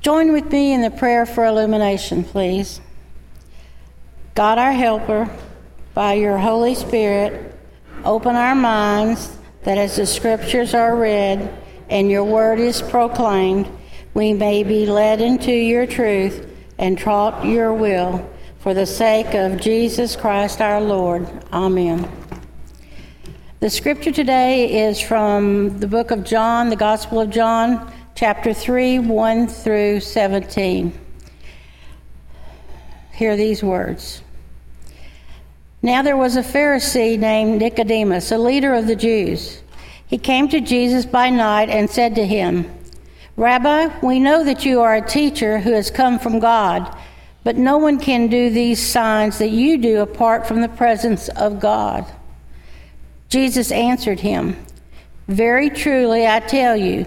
Join with me in the prayer for illumination, please. God, our helper, by your Holy Spirit, open our minds that as the scriptures are read and your word is proclaimed, we may be led into your truth and taught your will for the sake of Jesus Christ our Lord. Amen. The scripture today is from the book of John, the Gospel of John, chapter 3, 1 through 17. Hear these words. Now there was a Pharisee named Nicodemus, a leader of the Jews. He came to Jesus by night and said to him, Rabbi, we know that you are a teacher who has come from God, but no one can do these signs that you do apart from the presence of God. Jesus answered him, Very truly I tell you,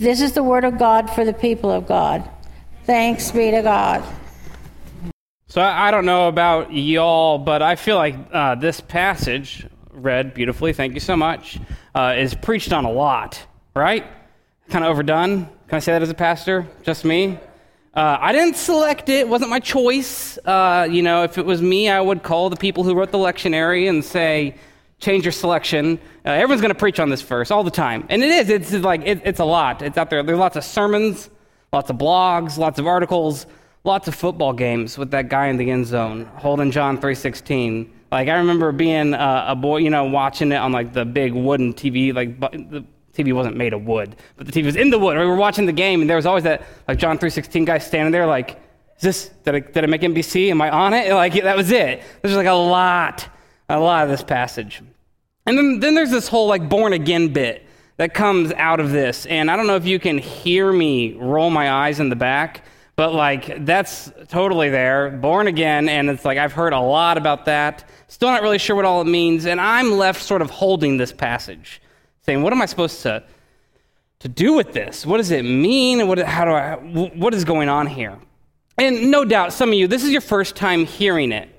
This is the word of God for the people of God. Thanks be to God. So I don't know about y'all, but I feel like uh, this passage read beautifully. Thank you so much uh, is preached on a lot, right? Kind of overdone. Can I say that as a pastor? Just me? Uh, I didn't select it. It wasn't my choice. Uh, you know, if it was me, I would call the people who wrote the lectionary and say, change your selection. Uh, everyone's going to preach on this verse all the time. And it is. It's like, it, it's a lot. It's out there. There's lots of sermons, lots of blogs, lots of articles, lots of football games with that guy in the end zone holding John 316 like I remember being uh, a boy, you know, watching it on like the big wooden TV. Like the TV wasn't made of wood, but the TV was in the wood. We were watching the game, and there was always that like John three sixteen guy standing there, like, is this did I, did I make NBC? Am I on it? Like that was it. There's like a lot, a lot of this passage, and then then there's this whole like born again bit that comes out of this, and I don't know if you can hear me roll my eyes in the back. But like that's totally there, born again, and it's like I've heard a lot about that. Still not really sure what all it means, and I'm left sort of holding this passage, saying, "What am I supposed to to do with this? What does it mean? What how do I what is going on here?" And no doubt, some of you, this is your first time hearing it.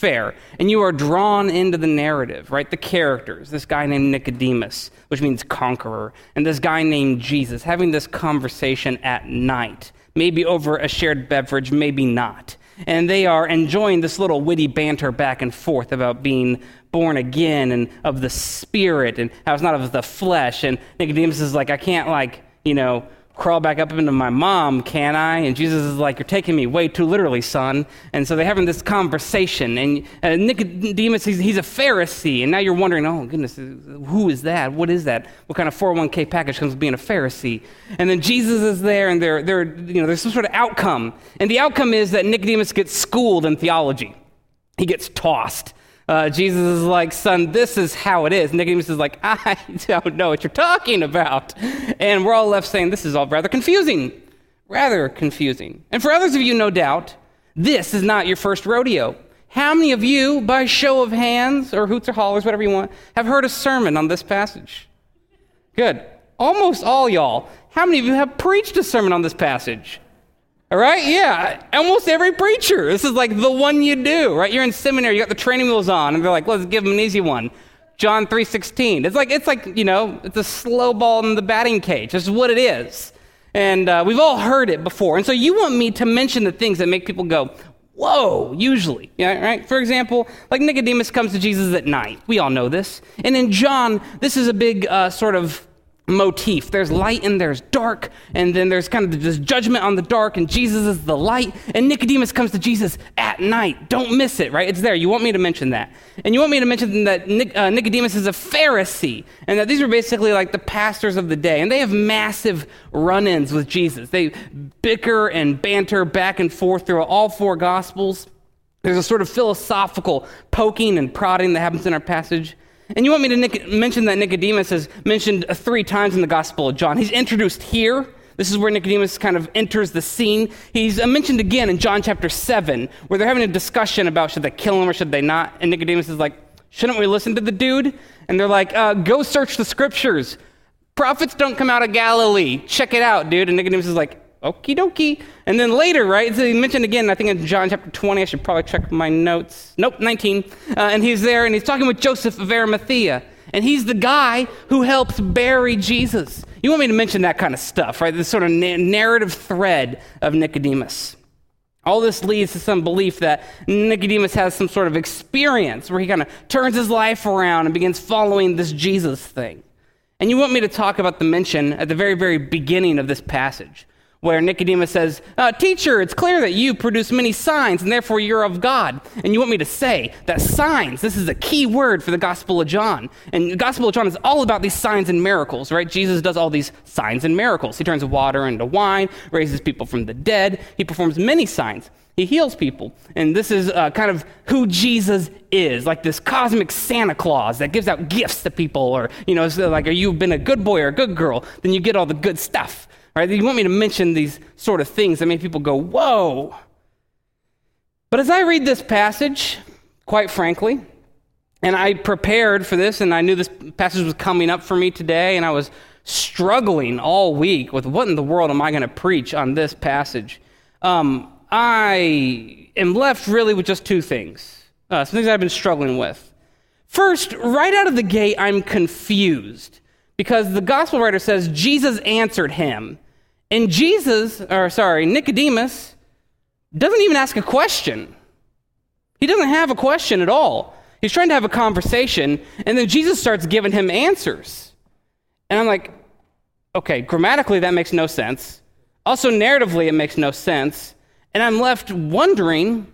Fair. And you are drawn into the narrative, right? The characters. This guy named Nicodemus, which means conqueror, and this guy named Jesus, having this conversation at night maybe over a shared beverage, maybe not. And they are enjoying this little witty banter back and forth about being born again and of the spirit and how it's not of the flesh. And Nicodemus is like, I can't, like, you know, crawl back up into my mom, can I? And Jesus is like, You're taking me way too literally, son. And so they're having this conversation. And Nicodemus, he's, he's, a Pharisee. And now you're wondering, Oh, goodness, who is that? What is that? What kind of 401k package comes with being a Pharisee? And then Jesus is there, and they're, they're, you know, there's some sort of outcome. And the outcome is that Nicodemus gets schooled in theology, he gets tossed. Uh, Jesus is like, son, this is how it is. Nicodemus is like, I don't know what you're talking about. And we're all left saying, this is all rather confusing. Rather confusing. And for others of you, no doubt, this is not your first rodeo. How many of you, by show of hands or hoots or hollers, whatever you want, have heard a sermon on this passage? Good. Almost all y'all. How many of you have preached a sermon on this passage? All right? Yeah. Almost every preacher. This is like the one you do, right? You're in seminary, you got the training wheels on, and they're like, let's give them an easy one. John 3.16. It's like, it's like, you know, it's a slow ball in the batting cage. This is what it is. And uh, we've all heard it before. And so you want me to mention the things that make people go, whoa, usually. Yeah, right? For example, like Nicodemus comes to Jesus at night. We all know this. And in John, this is a big uh, sort of motif. There's light and there's dark, and then there's kind of this judgment on the dark, and Jesus is the light, and Nicodemus comes to Jesus at night. Don't miss it, right? It's there. You want me to mention that. And you want me to mention that Nic- uh, Nicodemus is a Pharisee, and that these are basically like the pastors of the day, and they have massive run ins with Jesus. They bicker and banter back and forth through all four Gospels. There's a sort of philosophical poking and prodding that happens in our passage. And you want me to Nic- mention that Nicodemus is mentioned three times in the Gospel of John. He's introduced here. This is where Nicodemus kind of enters the scene. He's uh, mentioned again in John chapter 7, where they're having a discussion about should they kill him or should they not. And Nicodemus is like, shouldn't we listen to the dude? And they're like, uh, go search the scriptures. Prophets don't come out of Galilee. Check it out, dude. And Nicodemus is like, Okie dokie. And then later, right, so he mentioned again, I think in John chapter 20, I should probably check my notes. Nope, 19. Uh, and he's there and he's talking with Joseph of Arimathea. And he's the guy who helps bury Jesus. You want me to mention that kind of stuff, right? This sort of na- narrative thread of Nicodemus. All this leads to some belief that Nicodemus has some sort of experience where he kind of turns his life around and begins following this Jesus thing. And you want me to talk about the mention at the very, very beginning of this passage where Nicodemus says, uh, Teacher, it's clear that you produce many signs and therefore you're of God. And you want me to say that signs, this is a key word for the Gospel of John. And the Gospel of John is all about these signs and miracles, right? Jesus does all these signs and miracles. He turns water into wine, raises people from the dead, he performs many signs. He heals people. And this is uh, kind of who Jesus is, like this cosmic Santa Claus that gives out gifts to people. Or, you know, like, are you been a good boy or a good girl? Then you get all the good stuff. Right? You want me to mention these sort of things that make people go, whoa. But as I read this passage, quite frankly, and I prepared for this, and I knew this passage was coming up for me today, and I was struggling all week with what in the world am I going to preach on this passage. Um, I am left really with just two things, uh, some things I've been struggling with. First, right out of the gate, I'm confused because the gospel writer says Jesus answered him. And Jesus, or sorry, Nicodemus, doesn't even ask a question. He doesn't have a question at all. He's trying to have a conversation, and then Jesus starts giving him answers. And I'm like, okay, grammatically, that makes no sense. Also, narratively, it makes no sense. And I'm left wondering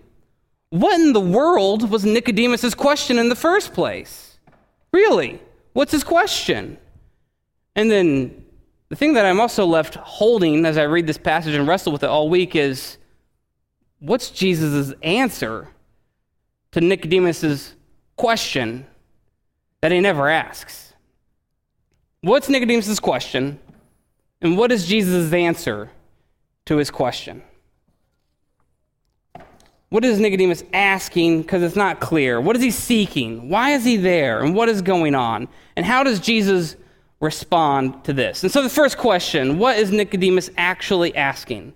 what in the world was Nicodemus' question in the first place? Really? What's his question? And then the thing that I'm also left holding as I read this passage and wrestle with it all week is what's Jesus' answer to Nicodemus' question that he never asks? What's Nicodemus' question? And what is Jesus' answer to his question? What is Nicodemus asking? Because it's not clear. What is he seeking? Why is he there? And what is going on? And how does Jesus respond to this. And so, the first question what is Nicodemus actually asking?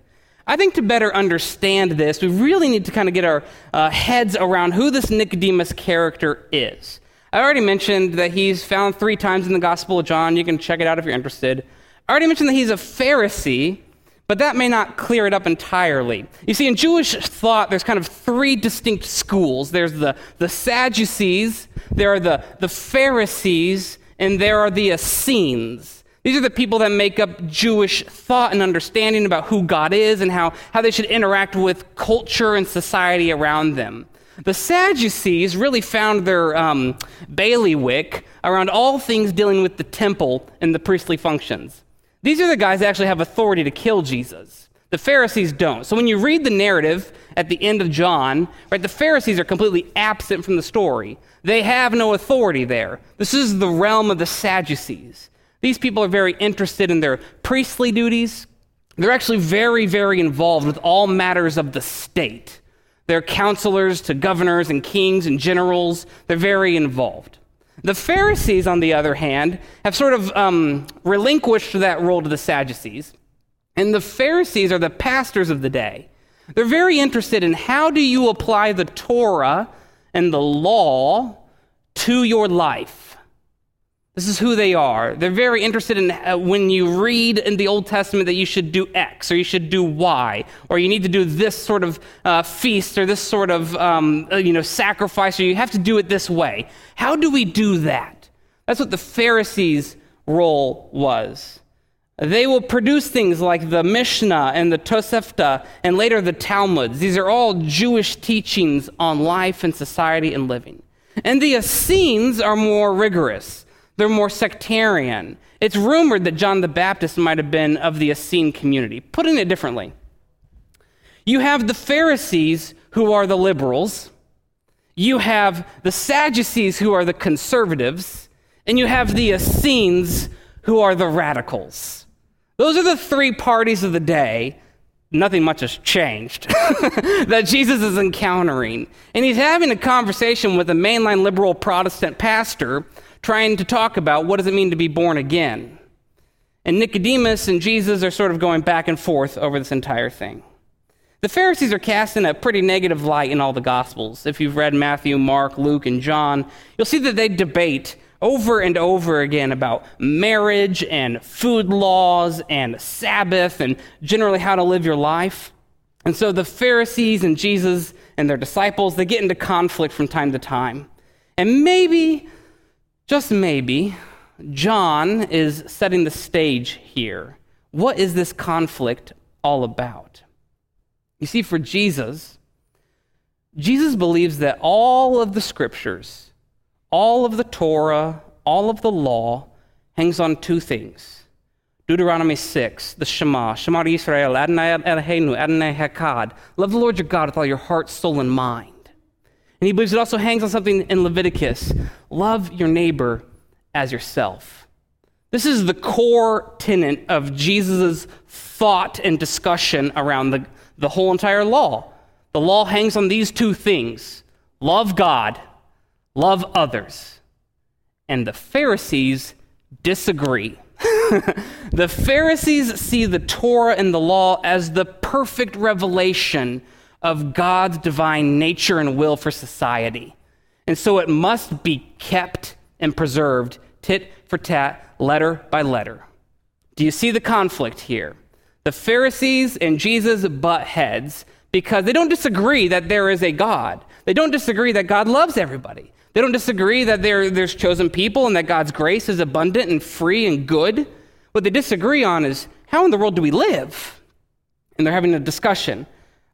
I think to better understand this, we really need to kind of get our uh, heads around who this Nicodemus character is. I already mentioned that he's found three times in the Gospel of John. You can check it out if you're interested. I already mentioned that he's a Pharisee, but that may not clear it up entirely. You see, in Jewish thought, there's kind of three distinct schools there's the, the Sadducees, there are the, the Pharisees, and there are the Essenes. These are the people that make up Jewish thought and understanding about who God is and how, how they should interact with culture and society around them. The Sadducees really found their um, bailiwick around all things dealing with the temple and the priestly functions. These are the guys that actually have authority to kill Jesus. The Pharisees don't. So when you read the narrative at the end of John, right, the Pharisees are completely absent from the story. They have no authority there. This is the realm of the Sadducees. These people are very interested in their priestly duties. They're actually very, very involved with all matters of the state. They're counselors to governors and kings and generals. They're very involved. The Pharisees, on the other hand, have sort of um, relinquished that role to the Sadducees. And the Pharisees are the pastors of the day. They're very interested in how do you apply the Torah and the law to your life. This is who they are. They're very interested in uh, when you read in the Old Testament that you should do X or you should do Y or you need to do this sort of uh, feast or this sort of um, uh, you know sacrifice or you have to do it this way. How do we do that? That's what the Pharisees' role was. They will produce things like the Mishnah and the Tosefta and later the Talmuds. These are all Jewish teachings on life and society and living. And the Essenes are more rigorous. They're more sectarian. It's rumored that John the Baptist might have been of the Essene community. Putting it differently, you have the Pharisees who are the liberals, you have the Sadducees who are the conservatives, and you have the Essenes who are the radicals. Those are the three parties of the day. Nothing much has changed that Jesus is encountering. And he's having a conversation with a mainline liberal Protestant pastor trying to talk about what does it mean to be born again. And Nicodemus and Jesus are sort of going back and forth over this entire thing. The Pharisees are cast in a pretty negative light in all the Gospels. If you've read Matthew, Mark, Luke, and John, you'll see that they debate over and over again about marriage and food laws and Sabbath and generally how to live your life. And so the Pharisees and Jesus and their disciples, they get into conflict from time to time. And maybe just maybe, John is setting the stage here. What is this conflict all about? You see, for Jesus, Jesus believes that all of the scriptures, all of the Torah, all of the law hangs on two things. Deuteronomy 6, the Shema, Shema Israel, Adonai Eloheinu, Adonai Echad. Love the Lord your God with all your heart, soul, and mind. And he believes it also hangs on something in Leviticus love your neighbor as yourself. This is the core tenet of Jesus' thought and discussion around the, the whole entire law. The law hangs on these two things love God, love others. And the Pharisees disagree. the Pharisees see the Torah and the law as the perfect revelation of God's divine nature and will for society. And so it must be kept and preserved tit for tat, letter by letter. Do you see the conflict here? The Pharisees and Jesus butt heads because they don't disagree that there is a God. They don't disagree that God loves everybody. They don't disagree that there, there's chosen people and that God's grace is abundant and free and good. What they disagree on is how in the world do we live? And they're having a discussion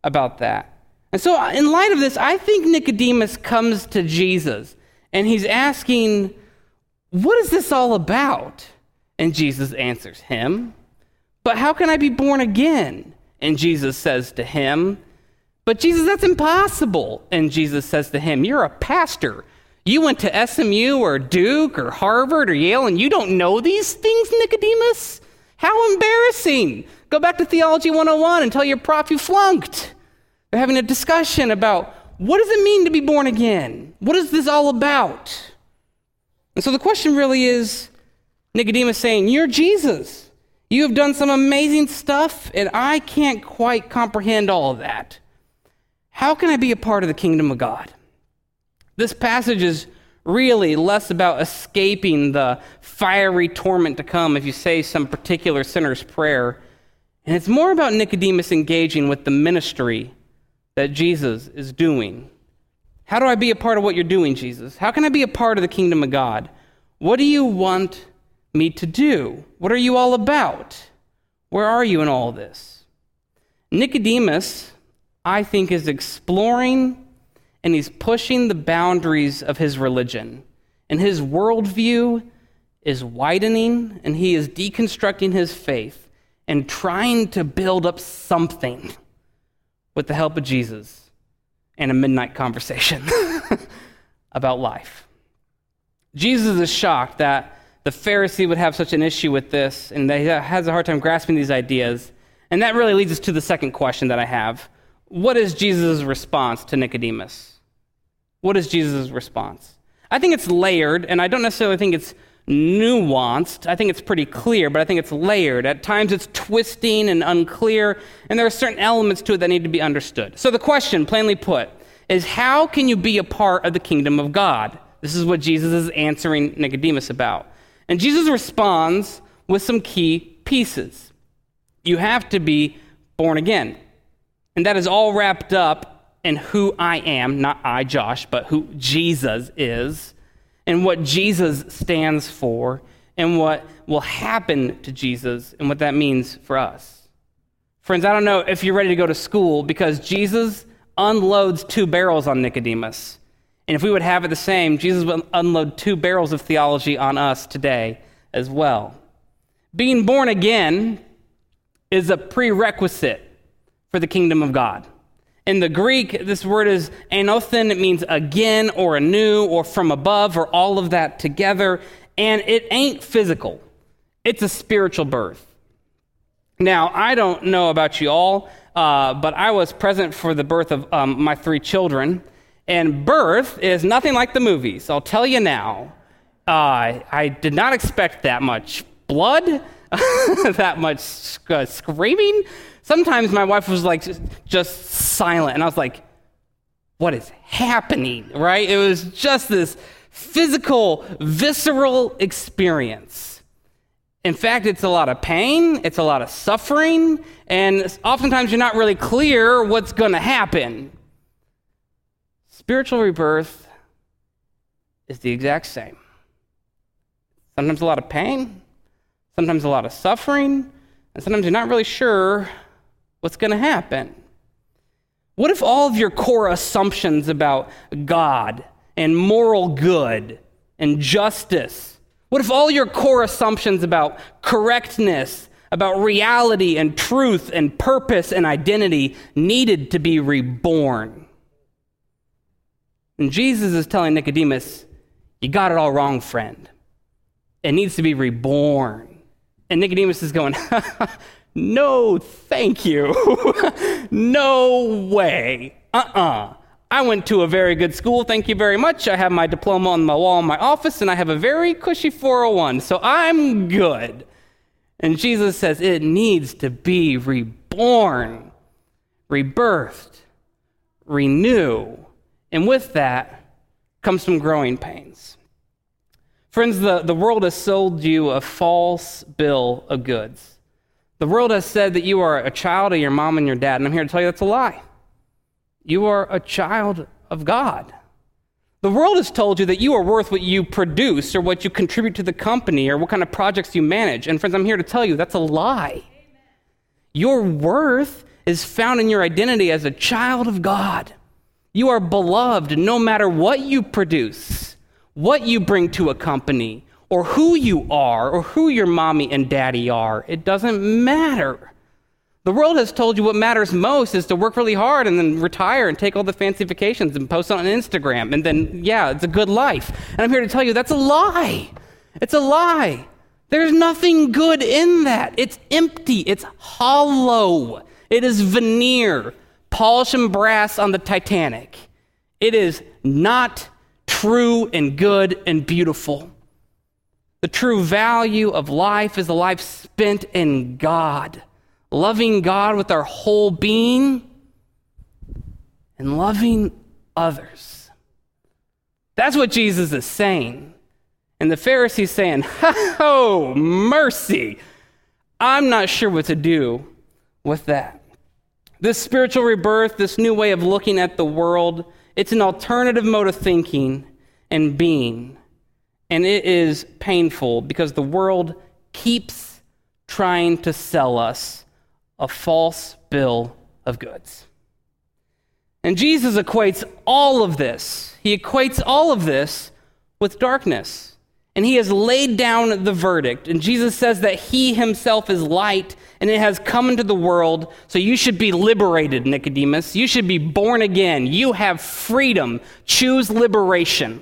about that. And so, uh, in light of this, I think Nicodemus comes to Jesus and he's asking, What is this all about? And Jesus answers him, But how can I be born again? And Jesus says to him, But Jesus, that's impossible. And Jesus says to him, You're a pastor. You went to SMU or Duke or Harvard or Yale and you don't know these things, Nicodemus? How embarrassing. Go back to Theology 101 and tell your prof you flunked. They're having a discussion about what does it mean to be born again? What is this all about? And so the question really is Nicodemus saying, You're Jesus. You have done some amazing stuff, and I can't quite comprehend all of that. How can I be a part of the kingdom of God? This passage is really less about escaping the fiery torment to come if you say some particular sinner's prayer, and it's more about Nicodemus engaging with the ministry that Jesus is doing. How do I be a part of what you're doing, Jesus? How can I be a part of the kingdom of God? What do you want me to do? What are you all about? Where are you in all this? Nicodemus, I think, is exploring and he's pushing the boundaries of his religion. And his worldview is widening, and he is deconstructing his faith and trying to build up something with the help of Jesus and a midnight conversation about life. Jesus is shocked that the Pharisee would have such an issue with this and that he has a hard time grasping these ideas. And that really leads us to the second question that I have. What is Jesus' response to Nicodemus? What is Jesus' response? I think it's layered, and I don't necessarily think it's nuanced. I think it's pretty clear, but I think it's layered. At times it's twisting and unclear, and there are certain elements to it that need to be understood. So the question, plainly put, is how can you be a part of the kingdom of God? This is what Jesus is answering Nicodemus about. And Jesus responds with some key pieces. You have to be born again. And that is all wrapped up in who I am, not I, Josh, but who Jesus is, and what Jesus stands for, and what will happen to Jesus, and what that means for us. Friends, I don't know if you're ready to go to school because Jesus unloads two barrels on Nicodemus. And if we would have it the same, Jesus would unload two barrels of theology on us today as well. Being born again is a prerequisite for the kingdom of God. In the Greek, this word is anothen. It means again or anew or from above or all of that together. And it ain't physical, it's a spiritual birth. Now, I don't know about you all, uh, but I was present for the birth of um, my three children. And birth is nothing like the movies. I'll tell you now. Uh, I did not expect that much blood, that much uh, screaming. Sometimes my wife was like just silent, and I was like, what is happening, right? It was just this physical, visceral experience. In fact, it's a lot of pain, it's a lot of suffering, and oftentimes you're not really clear what's going to happen. Spiritual rebirth is the exact same. Sometimes a lot of pain, sometimes a lot of suffering, and sometimes you're not really sure what's going to happen. What if all of your core assumptions about God and moral good and justice, what if all your core assumptions about correctness, about reality and truth and purpose and identity needed to be reborn? And Jesus is telling Nicodemus, You got it all wrong, friend. It needs to be reborn. And Nicodemus is going, No, thank you. no way. Uh uh-uh. uh I went to a very good school, thank you very much. I have my diploma on my wall in my office, and I have a very cushy 401, so I'm good. And Jesus says it needs to be reborn, rebirthed, renew. And with that comes some growing pains. Friends, the, the world has sold you a false bill of goods. The world has said that you are a child of your mom and your dad, and I'm here to tell you that's a lie. You are a child of God. The world has told you that you are worth what you produce or what you contribute to the company or what kind of projects you manage. And friends, I'm here to tell you that's a lie. Your worth is found in your identity as a child of God. You are beloved no matter what you produce, what you bring to a company, or who you are, or who your mommy and daddy are. It doesn't matter. The world has told you what matters most is to work really hard and then retire and take all the fancy vacations and post on Instagram. And then, yeah, it's a good life. And I'm here to tell you that's a lie. It's a lie. There's nothing good in that. It's empty, it's hollow, it is veneer polish and brass on the Titanic. It is not true and good and beautiful. The true value of life is a life spent in God, loving God with our whole being and loving others. That's what Jesus is saying. And the Pharisees saying, Oh, mercy. I'm not sure what to do with that. This spiritual rebirth, this new way of looking at the world, it's an alternative mode of thinking and being. And it is painful because the world keeps trying to sell us a false bill of goods. And Jesus equates all of this, he equates all of this with darkness. And he has laid down the verdict. And Jesus says that he himself is light and it has come into the world. So you should be liberated, Nicodemus. You should be born again. You have freedom. Choose liberation.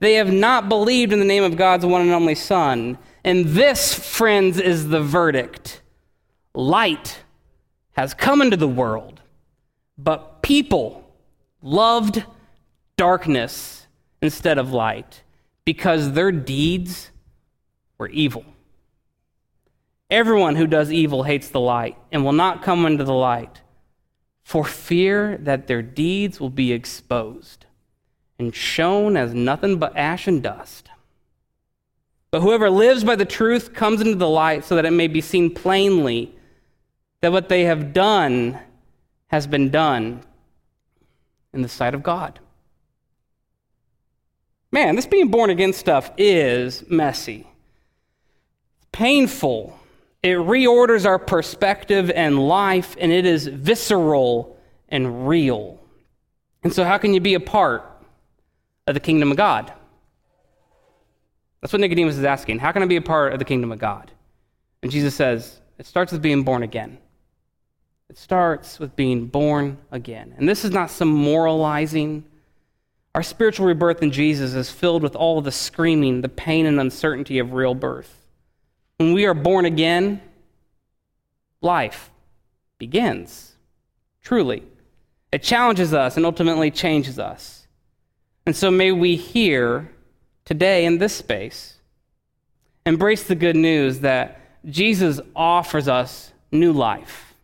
they have not believed in the name of God's one and only Son. And this, friends, is the verdict light has come into the world, but people loved darkness instead of light because their deeds were evil. Everyone who does evil hates the light and will not come into the light for fear that their deeds will be exposed and shown as nothing but ash and dust. But whoever lives by the truth comes into the light so that it may be seen plainly that what they have done has been done in the sight of God. Man, this being born again stuff is messy, painful. It reorders our perspective and life, and it is visceral and real. And so, how can you be a part of the kingdom of God? That's what Nicodemus is asking. How can I be a part of the kingdom of God? And Jesus says, it starts with being born again. It starts with being born again. And this is not some moralizing our spiritual rebirth in Jesus is filled with all the screaming, the pain, and uncertainty of real birth. When we are born again, life begins. Truly. It challenges us and ultimately changes us. And so may we hear today in this space embrace the good news that Jesus offers us new life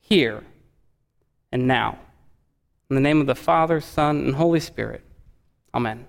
here and now. In the name of the Father, Son, and Holy Spirit. Amen.